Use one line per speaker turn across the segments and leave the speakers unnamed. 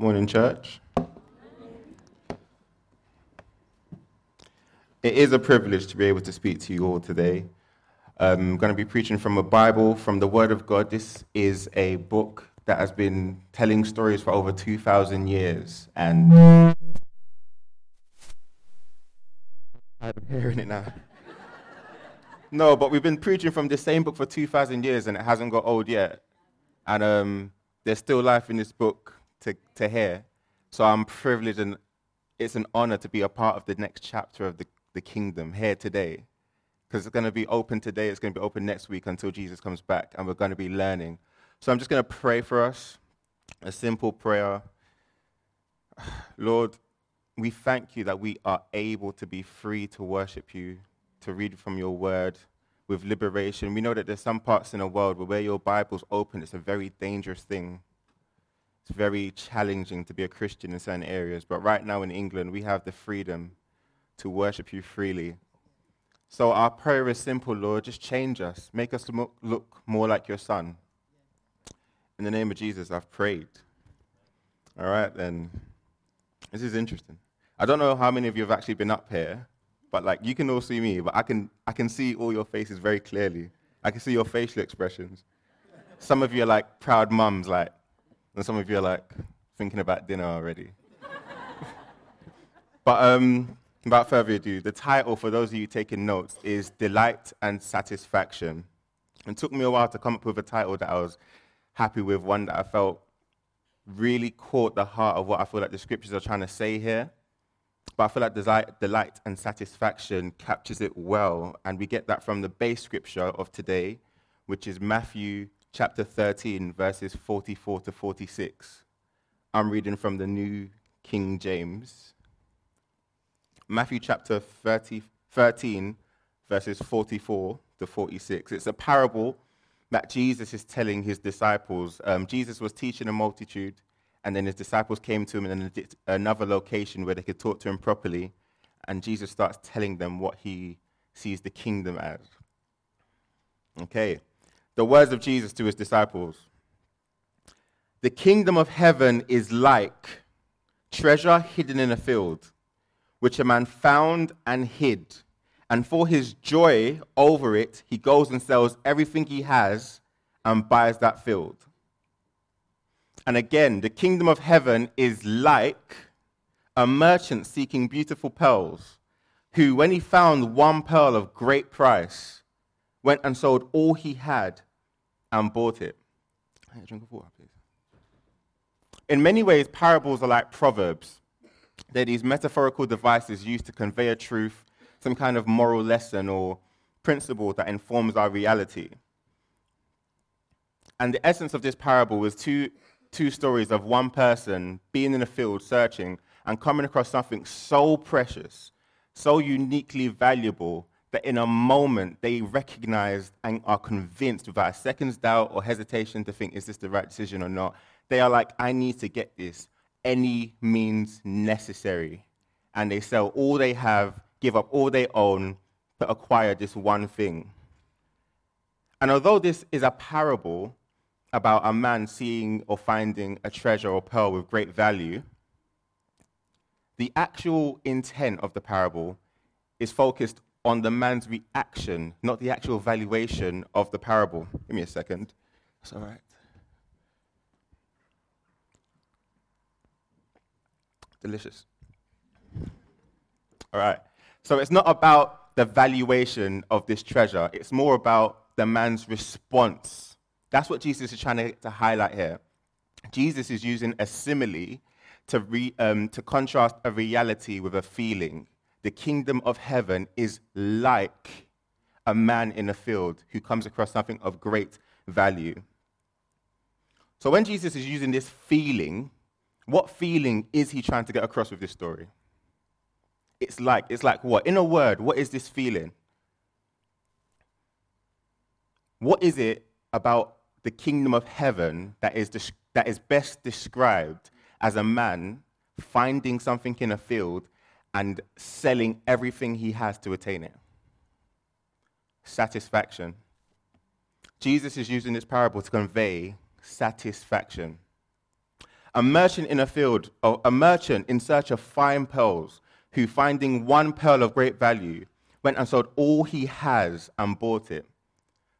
Morning, church. It is a privilege to be able to speak to you all today. Um, I'm going to be preaching from a Bible, from the Word of God. This is a book that has been telling stories for over 2,000 years. And I'm hearing it now. no, but we've been preaching from the same book for 2,000 years and it hasn't got old yet. And um, there's still life in this book to, to hear. So I'm privileged and it's an honor to be a part of the next chapter of the, the kingdom here today. Because it's going to be open today, it's going to be open next week until Jesus comes back, and we're going to be learning. So I'm just going to pray for us a simple prayer. Lord, we thank you that we are able to be free to worship you, to read from your word with liberation. We know that there's some parts in the world where, where your Bible's open, it's a very dangerous thing. It's very challenging to be a Christian in certain areas. But right now in England, we have the freedom to worship you freely. So our prayer is simple, Lord. Just change us. Make us look more like your son. In the name of Jesus, I've prayed. All right, then. This is interesting. I don't know how many of you have actually been up here, but like you can all see me, but I can, I can see all your faces very clearly. I can see your facial expressions. Some of you are like proud mums, like, and some of you are like thinking about dinner already. but um, without further ado, the title for those of you taking notes is Delight and Satisfaction. It took me a while to come up with a title that I was happy with, one that I felt really caught the heart of what I feel like the scriptures are trying to say here. But I feel like delight, delight and satisfaction captures it well. And we get that from the base scripture of today, which is Matthew chapter 13, verses 44 to 46. I'm reading from the New King James. Matthew chapter 30, 13, verses 44 to 46. It's a parable that Jesus is telling his disciples. Um, Jesus was teaching a multitude, and then his disciples came to him in another location where they could talk to him properly. And Jesus starts telling them what he sees the kingdom as. Okay the words of Jesus to his disciples. The kingdom of heaven is like treasure hidden in a field, which a man found and hid. And for his joy over it, he goes and sells everything he has and buys that field. And again, the kingdom of heaven is like a merchant seeking beautiful pearls, who, when he found one pearl of great price, went and sold all he had and bought it. Hey, drink of water, please. In many ways, parables are like proverbs. They're these metaphorical devices used to convey a truth, some kind of moral lesson or principle that informs our reality. And the essence of this parable was two, two stories of one person being in a field searching and coming across something so precious, so uniquely valuable, that in a moment they recognize and are convinced without a second's doubt or hesitation to think, is this the right decision or not? They are like, I need to get this any means necessary. And they sell all they have, give up all they own to acquire this one thing. And although this is a parable about a man seeing or finding a treasure or pearl with great value, the actual intent of the parable is focused on the man's reaction, not the actual valuation of the parable. Give me a second. That's all right. Delicious. All right. So it's not about the valuation of this treasure, it's more about the man's response. That's what Jesus is trying to, to highlight here. Jesus is using a simile to, re, um, to contrast a reality with a feeling the kingdom of heaven is like a man in a field who comes across something of great value. So when Jesus is using this feeling, what feeling is he trying to get across with this story? It's like, it's like what? In a word, what is this feeling? What is it about the kingdom of heaven that is, that is best described as a man finding something in a field and selling everything he has to attain it. Satisfaction. Jesus is using this parable to convey satisfaction. A merchant in a field, or a merchant in search of fine pearls, who finding one pearl of great value, went and sold all he has and bought it.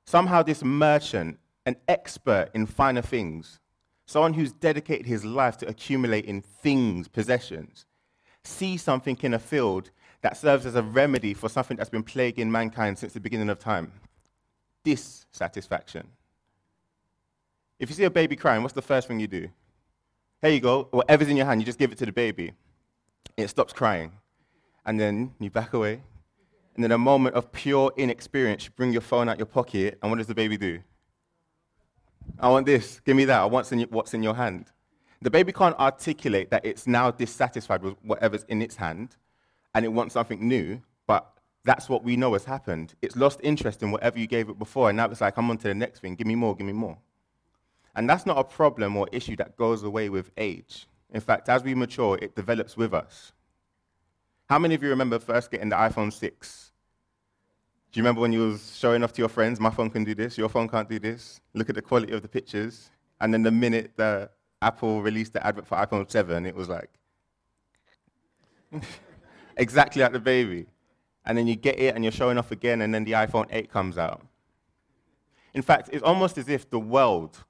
Somehow, this merchant, an expert in finer things, someone who's dedicated his life to accumulating things, possessions, sees something in a field that serves as a remedy for something that's been plaguing mankind since the beginning of time dissatisfaction. If you see a baby crying, what's the first thing you do? Here you go. Whatever's in your hand, you just give it to the baby. It stops crying. And then you back away. And in a moment of pure inexperience, you bring your phone out your pocket, and what does the baby do? I want this. Give me that. I want what's in your hand. The baby can't articulate that it's now dissatisfied with whatever's in its hand and it wants something new, but that's what we know has happened. It's lost interest in whatever you gave it before, and now it's like, I'm on to the next thing. Give me more, give me more. And that's not a problem or issue that goes away with age. In fact, as we mature, it develops with us. How many of you remember first getting the iPhone 6? Do you remember when you was showing off to your friends, my phone can do this, your phone can't do this? Look at the quality of the pictures. And then the minute the Apple released the advert for iPhone 7, it was like, exactly like the baby. And then you get it and you're showing off again, and then the iPhone 8 comes out. In fact, it's almost as if the world,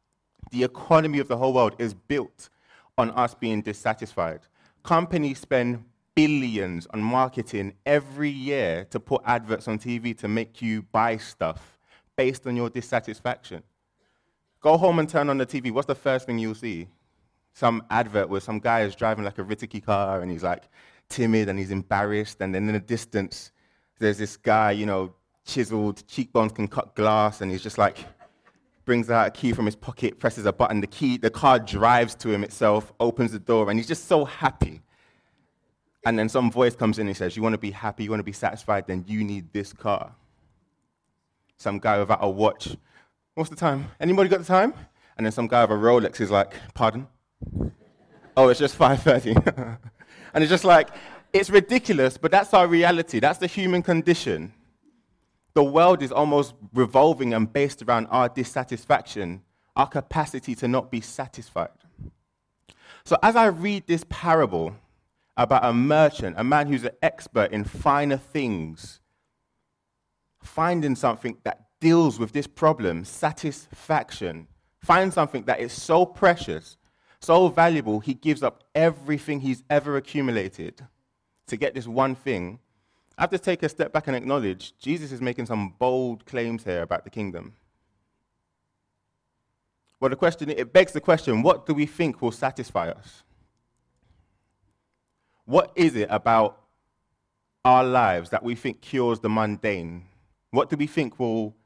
the economy of the whole world, is built on us being dissatisfied. Companies spend billions on marketing every year to put adverts on TV to make you buy stuff based on your dissatisfaction. Go home and turn on the TV. What's the first thing you'll see? Some advert where some guy is driving like a Ritiki car and he's like, timid and he's embarrassed. And then in the distance, there's this guy, you know, chiseled, cheekbones can cut glass, and he's just like, brings out a key from his pocket, presses a button, the key, the car drives to him itself, opens the door, and he's just so happy. And then some voice comes in and says, You want to be happy, you want to be satisfied, then you need this car. Some guy without a watch. What's the time? Anybody got the time? And then some guy with a Rolex is like, Pardon? Oh, it's just 5.30. And it's just like, it's ridiculous, but that's our reality. That's the human condition. The world is almost revolving and based around our dissatisfaction, our capacity to not be satisfied. So, as I read this parable about a merchant, a man who's an expert in finer things, finding something that deals with this problem, satisfaction, find something that is so precious so valuable, he gives up everything he's ever accumulated to get this one thing. I have to take a step back and acknowledge Jesus is making some bold claims here about the kingdom. Well, the question, it begs the question what do we think will satisfy us? What is it about our lives that we think cures the mundane? What do we think will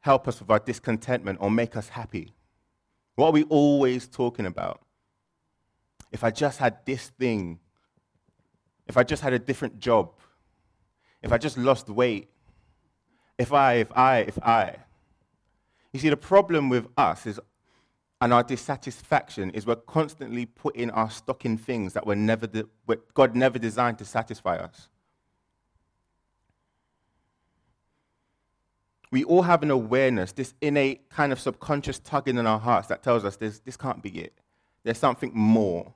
help us with our discontentment or make us happy? What are we always talking about? If I just had this thing, if I just had a different job, if I just lost weight, if I, if I, if I. You see, the problem with us is, and our dissatisfaction is we're constantly putting our stock in things that were never de- God never designed to satisfy us. We all have an awareness, this innate kind of subconscious tugging in our hearts that tells us this, this can't be it. There's something more.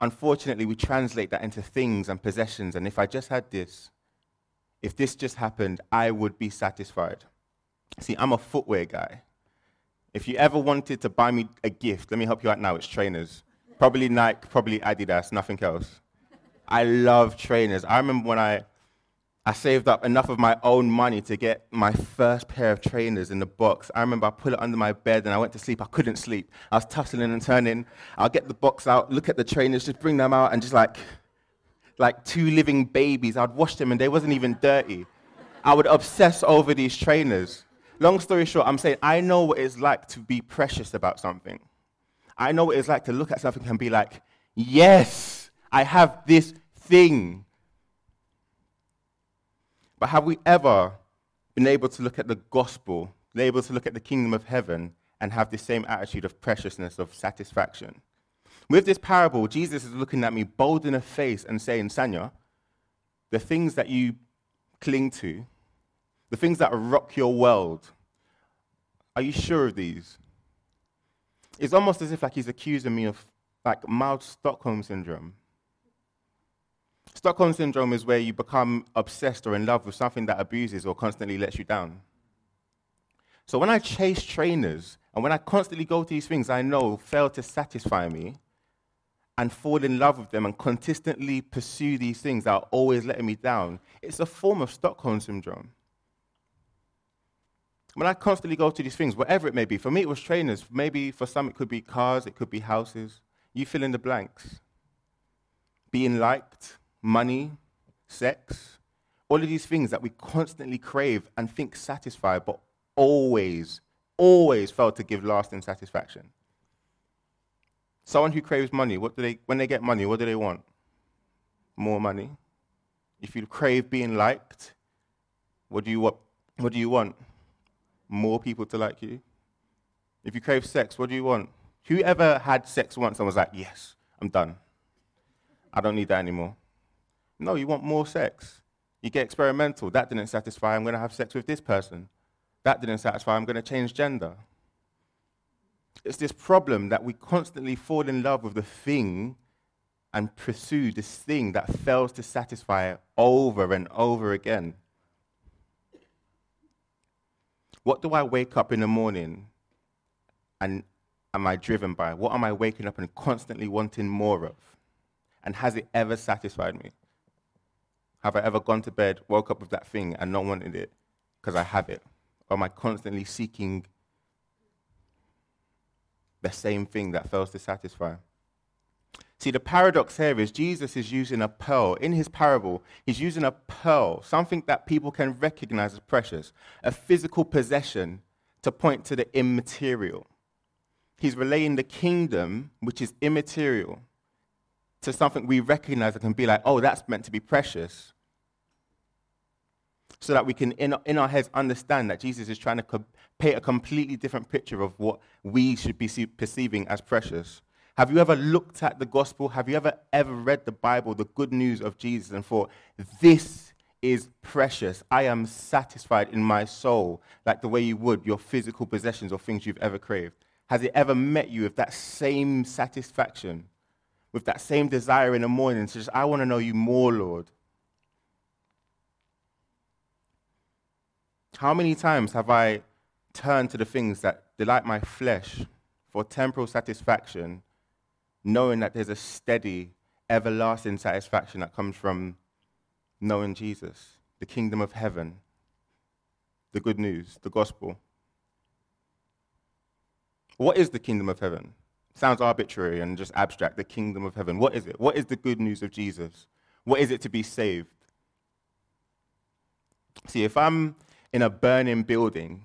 Unfortunately, we translate that into things and possessions. And if I just had this, if this just happened, I would be satisfied. See, I'm a footwear guy. If you ever wanted to buy me a gift, let me help you out now. It's trainers. Probably Nike, probably Adidas, nothing else. I love trainers. I remember when I I saved up enough of my own money to get my first pair of trainers in the box. I remember I put it under my bed and I went to sleep. I couldn't sleep. I was tussling and turning. I'll get the box out, look at the trainers, just bring them out, and just like, like two living babies, I'd wash them and they wasn't even dirty. I would obsess over these trainers. Long story short, I'm saying I know what it's like to be precious about something. I know what it's like to look at something and be like, yes, I have this thing. But have we ever been able to look at the gospel, been able to look at the kingdom of heaven, and have the same attitude of preciousness, of satisfaction? With this parable, Jesus is looking at me bold in the face and saying, Sanya, the things that you cling to, the things that rock your world, are you sure of these? It's almost as if like he's accusing me of like mild Stockholm syndrome. Stockholm syndrome is where you become obsessed or in love with something that abuses or constantly lets you down. So when I chase trainers and when I constantly go to these things I know fail to satisfy me and fall in love with them and consistently pursue these things that are always letting me down, it's a form of Stockholm syndrome. When I constantly go to these things, whatever it may be, for me it was trainers, maybe for some it could be cars, it could be houses. You fill in the blanks. Being liked, money, sex, all of these things that we constantly crave and think satisfy, but always, always fail to give lasting satisfaction. Someone who craves money, what do they, when they get money, what do they want? More money. If you crave being liked, what do you want? What do you want? More people to like you. If you crave sex, what do you want? Whoever had sex once and was like, yes, I'm done. I don't need that anymore. No, you want more sex. You get experimental. That didn't satisfy. I'm going to have sex with this person. That didn't satisfy. I'm going to change gender. It's this problem that we constantly fall in love with the thing and pursue this thing that fails to satisfy over and over again. What do I wake up in the morning and am I driven by? What am I waking up and constantly wanting more of? And has it ever satisfied me? Have I ever gone to bed, woke up with that thing, and not wanted it because I have it? Or am I constantly seeking the same thing that fails to satisfy? See, the paradox here is Jesus is using a pearl. In his parable, he's using a pearl, something that people can recognize as precious, a physical possession, to point to the immaterial. He's relaying the kingdom, which is immaterial, to something we recognize that can be like, oh, that's meant to be precious so that we can, in, in our heads, understand that Jesus is trying to co- paint a completely different picture of what we should be see- perceiving as precious. Have you ever looked at the gospel? Have you ever ever read the Bible, the good news of Jesus, and thought, this is precious. I am satisfied in my soul, like the way you would your physical possessions or things you've ever craved? Has it ever met you with that same satisfaction, with that same desire in the morning to just, I want to know you more, Lord? How many times have I turned to the things that delight my flesh for temporal satisfaction, knowing that there's a steady, everlasting satisfaction that comes from knowing Jesus, the kingdom of heaven, the good news, the gospel? What is the kingdom of heaven? Sounds arbitrary and just abstract. The kingdom of heaven. What is it? What is the good news of Jesus? What is it to be saved? See, if I'm in a burning building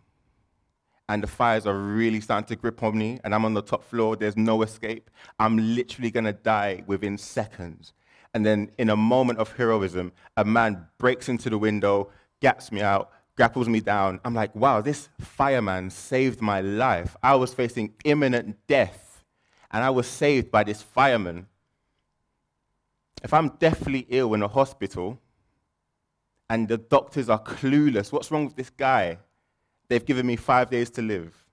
and the fires are really starting to grip on me and I'm on the top floor, there's no escape, I'm literally going to die within seconds. And then in a moment of heroism, a man breaks into the window, gets me out, grapples me down. I'm like, wow, this fireman saved my life. I was facing imminent death, and I was saved by this fireman. If I'm deathly ill in a hospital, and the doctors are clueless. What's wrong with this guy? They've given me five days to live.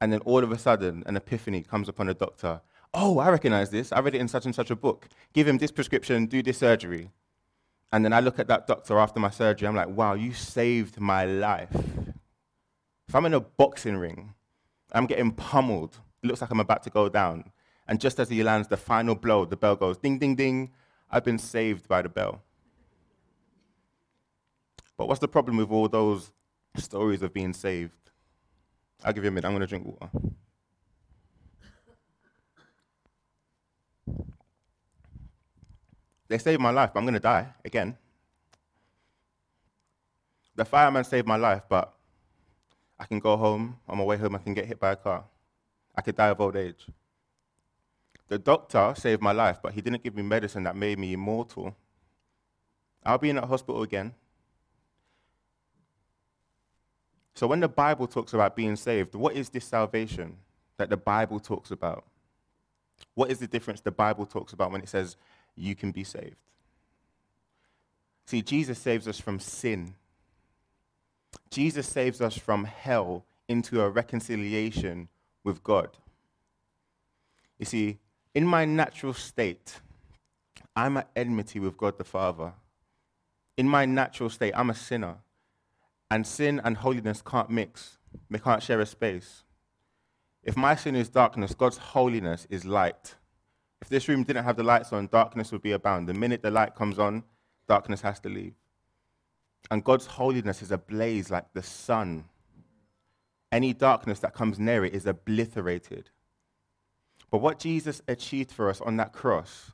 And then all of a sudden, an epiphany comes upon the doctor. Oh, I recognize this. I read it in such and such a book. Give him this prescription, do this surgery. And then I look at that doctor after my surgery. I'm like, wow, you saved my life. If I'm in a boxing ring, I'm getting pummeled. It looks like I'm about to go down. And just as he lands the final blow, the bell goes ding, ding, ding. I've been saved by the bell. But what's the problem with all those stories of being saved? I'll give you a minute. I'm going to drink water. They saved my life, but I'm going to die again. The fireman saved my life, but I can go home. On my way home, I can get hit by a car. I could die of old age. The doctor saved my life, but he didn't give me medicine that made me immortal. I'll be in that hospital again. So when the Bible talks about being saved, what is this salvation that the Bible talks about? What is the difference the Bible talks about when it says you can be saved? See, Jesus saves us from sin. Jesus saves us from hell into a reconciliation with God. You see, in my natural state, I'm at enmity with God the Father. In my natural state, I'm a sinner. And sin and holiness can't mix, they can't share a space. If my sin is darkness, God's holiness is light. If this room didn't have the lights on, darkness would be abound. The minute the light comes on, darkness has to leave. And God's holiness is ablaze like the sun. Any darkness that comes near it is obliterated. But what Jesus achieved for us on that cross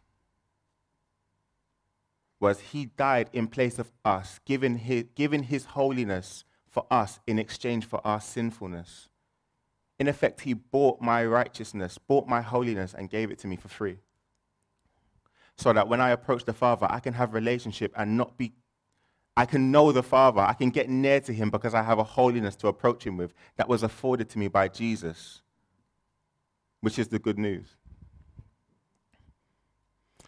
was he died in place of us, giving his, giving his holiness for us in exchange for our sinfulness. In effect, he bought my righteousness, bought my holiness, and gave it to me for free. So that when I approach the Father, I can have relationship and not be I can know the Father. I can get near to him because I have a holiness to approach him with that was afforded to me by Jesus, which is the good news.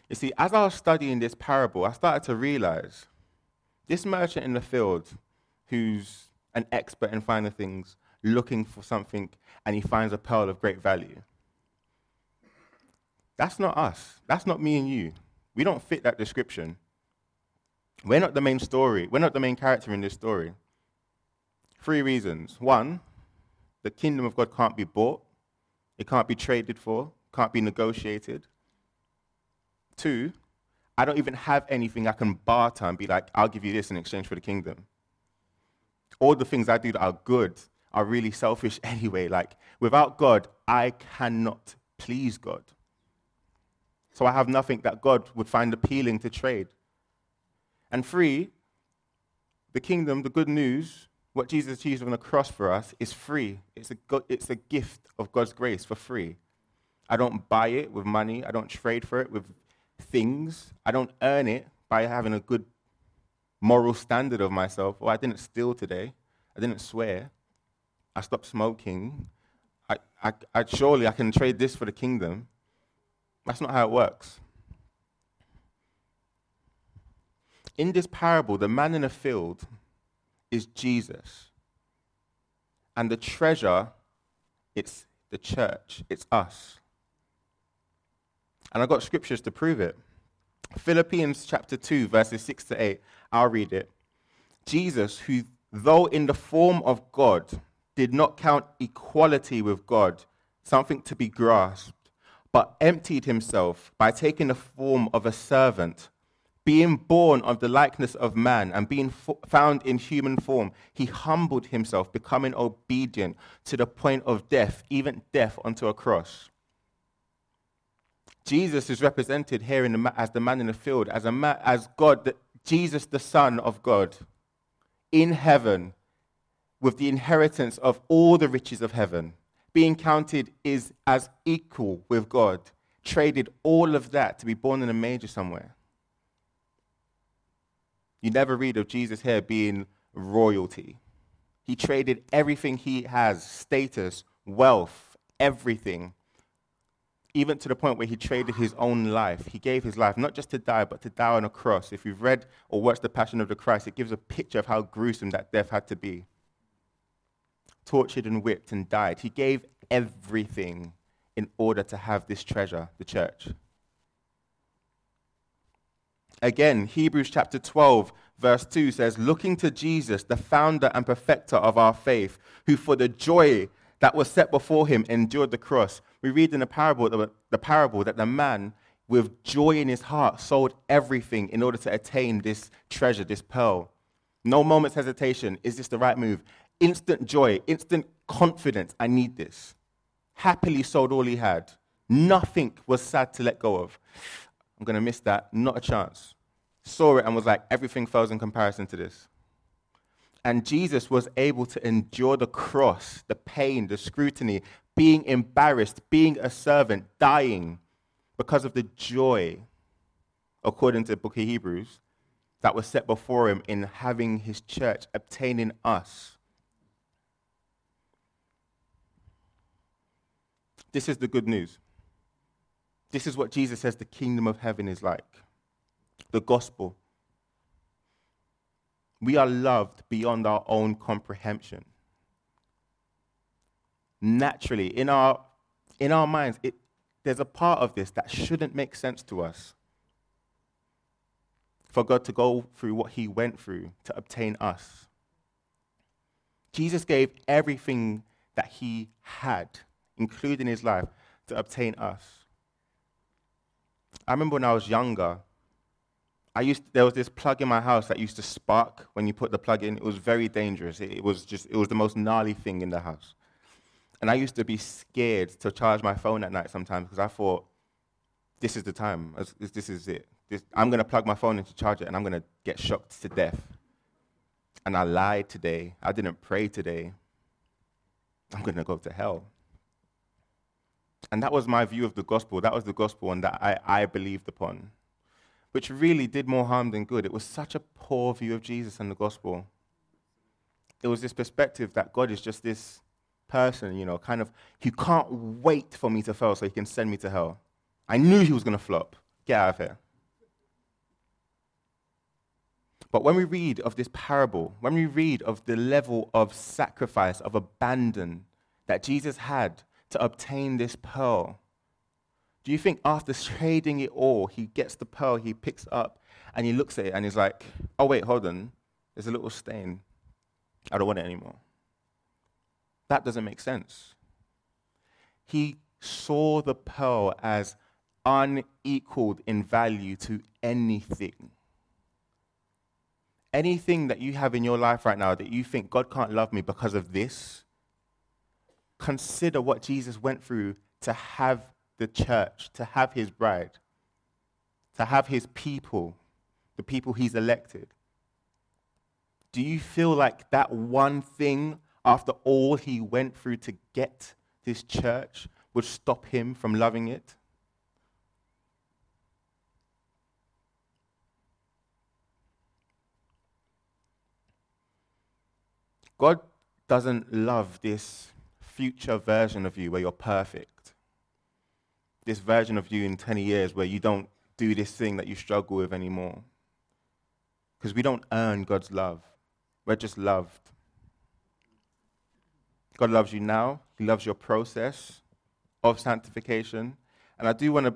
You see, as I was studying this parable, I started to realize this merchant in the field who's an expert in finding things, looking for something, and he finds a pearl of great value. That's not us. That's not me and you. We don't fit that description. We're not the main story. We're not the main character in this story. Three reasons. One, the kingdom of God can't be bought, it can't be traded for, can't be negotiated. Two, I don't even have anything I can barter and be like, I'll give you this in exchange for the kingdom. All the things I do that are good are really selfish anyway. Like, without God, I cannot please God. So I have nothing that God would find appealing to trade. And three, the kingdom, the good news, what Jesus achieved on the cross for us is free. It's a, it's a gift of God's grace for free. I don't buy it with money. I don't trade for it with things. I don't earn it by having a good moral standard of myself. Oh, I didn't steal today. I didn't swear. I stopped smoking. I, I, I, surely I can trade this for the kingdom. That's not how it works. In this parable, the man in the field is Jesus. And the treasure, it's the church, it's us. And I've got scriptures to prove it. Philippians chapter 2, verses 6 to 8. I'll read it. Jesus, who, though in the form of God, did not count equality with God something to be grasped, but emptied himself by taking the form of a servant being born of the likeness of man and being found in human form, he humbled himself, becoming obedient to the point of death, even death onto a cross. Jesus is represented here the, as the man in the field, as, a ma- as God, the, Jesus, the Son of God, in heaven, with the inheritance of all the riches of heaven, being counted is as equal with God, traded all of that to be born in a manger somewhere. You never read of Jesus here being royalty. He traded everything he has status, wealth, everything even to the point where he traded his own life. He gave his life not just to die, but to die on a cross. If you've read or watched The Passion of the Christ, it gives a picture of how gruesome that death had to be. Tortured and whipped and died. He gave everything in order to have this treasure, the church. Again, Hebrews chapter 12, verse 2 says, Looking to Jesus, the founder and perfecter of our faith, who for the joy that was set before him endured the cross. We read in the parable, the parable that the man with joy in his heart sold everything in order to attain this treasure, this pearl. No moment's hesitation. Is this the right move? Instant joy, instant confidence. I need this. Happily sold all he had. Nothing was sad to let go of. I'm going to miss that. Not a chance. Saw it and was like, everything fails in comparison to this. And Jesus was able to endure the cross, the pain, the scrutiny, being embarrassed, being a servant, dying because of the joy, according to the book of Hebrews, that was set before him in having his church, obtaining us. This is the good news. This is what Jesus says the kingdom of heaven is like the gospel. We are loved beyond our own comprehension. Naturally, in our, in our minds, it, there's a part of this that shouldn't make sense to us. For God to go through what he went through to obtain us. Jesus gave everything that he had, including his life, to obtain us. I remember when I was younger, I used there was this plug in my house that used to spark when you put the plug in. It was very dangerous. It, it was just it was the most gnarly thing in the house. And I used to be scared to charge my phone at night sometimes because I thought, this is the time. This is it. This, I'm going to plug my phone in to charge it and I'm going to get shocked to death. And I lied today. I didn't pray today. I'm going to go to hell. And that was my view of the gospel. That was the gospel and that I, I believed upon which really did more harm than good. It was such a poor view of Jesus and the gospel. It was this perspective that God is just this person, you know, kind of, he can't wait for me to fail so he can send me to hell. I knew he was going to flop. Get out of here. But when we read of this parable, when we read of the level of sacrifice, of abandon that Jesus had to obtain this pearl, do you think after trading it all, he gets the pearl, he picks up, and he looks at it and he's like, oh, wait, hold on. There's a little stain. I don't want it anymore. That doesn't make sense. He saw the pearl as unequaled in value to anything. Anything that you have in your life right now that you think God can't love me because of this, consider what Jesus went through to have the church, to have his bride, to have his people, the people he's elected. Do you feel like that one thing, after all he went through to get this church, would stop him from loving it? God doesn't love this future version of you where you're perfect this version of you in 20 years where you don't do this thing that you struggle with anymore. Because we don't earn God's love, we're just loved. God loves you now, He loves your process of sanctification. And I do want to.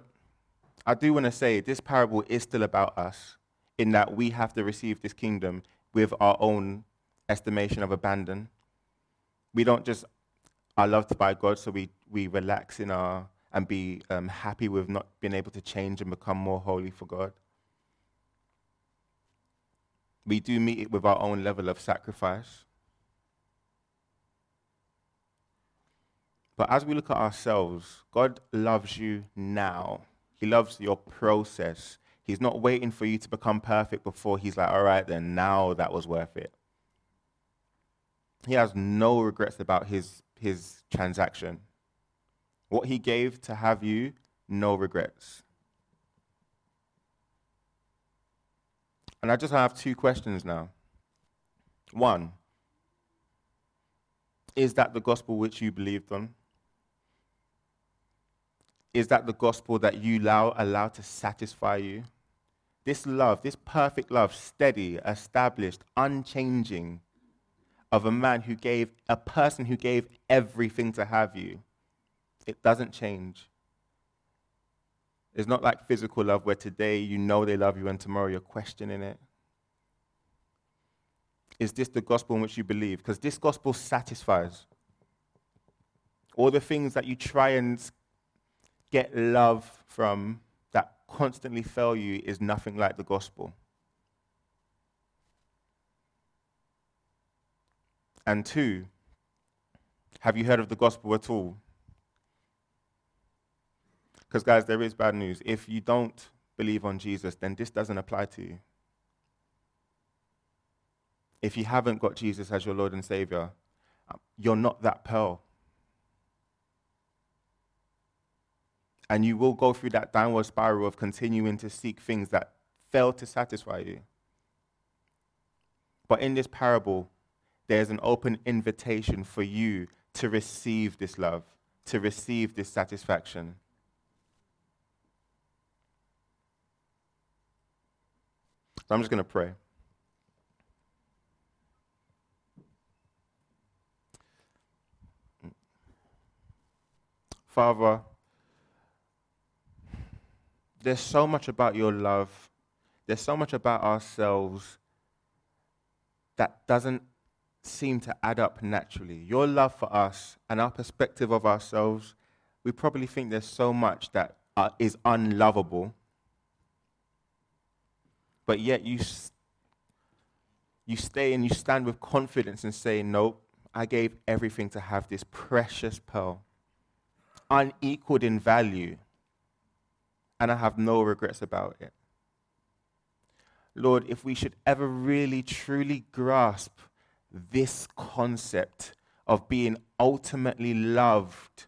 I do want to say this parable is still about us in that we have to receive this kingdom with our own estimation of abandon. We don't just are loved by God, so we, we relax in our and be um, happy with not being able to change and become more holy for God. We do meet it with our own level of sacrifice. But as we look at ourselves, God loves you now. He loves your process. He's not waiting for you to become perfect before He's like, all right, then now that was worth it. He has no regrets about his, his transaction. What he gave to have you, no regrets. And I just have two questions now. One, is that the gospel which you believed on? Is that the gospel that you allow, allow to satisfy you? This love, this perfect love, steady, established, unchanging, of a man who gave, a person who gave everything to have you. It doesn't change. It's not like physical love where today you know they love you and tomorrow you're questioning it. Is this the gospel in which you believe? Because this gospel satisfies. All the things that you try and get love from that constantly fail you is nothing like the gospel. And two, have you heard of the gospel at all? Because, guys, there is bad news. If you don't believe on Jesus, then this doesn't apply to you. If you haven't got Jesus as your Lord and Savior, um, you're not that pearl. And you will go through that downward spiral of continuing to seek things that fail to satisfy you. But in this parable, there's an open invitation for you to receive this love, to receive this satisfaction. So I'm just going to pray. Father, there's so much about your love, there's so much about ourselves that doesn't seem to add up naturally. Your love for us and our perspective of ourselves, we probably think there's so much that uh, is unlovable. But yet you, you stay and you stand with confidence and say, Nope, I gave everything to have this precious pearl, unequaled in value, and I have no regrets about it. Lord, if we should ever really truly grasp this concept of being ultimately loved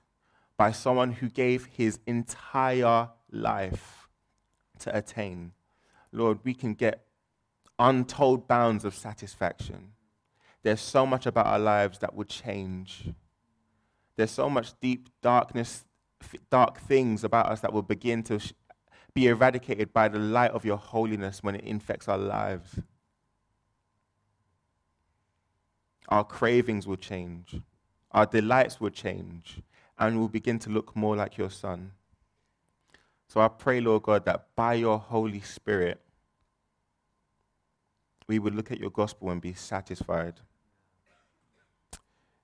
by someone who gave his entire life to attain, Lord, we can get untold bounds of satisfaction. There's so much about our lives that would change. There's so much deep darkness, dark things about us that will begin to be eradicated by the light of your holiness when it infects our lives. Our cravings will change, our delights will change, and we'll begin to look more like your Son. So I pray, Lord God, that by your Holy Spirit, we would look at your gospel and be satisfied.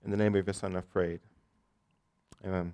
In the name of your Son, I've prayed. Amen.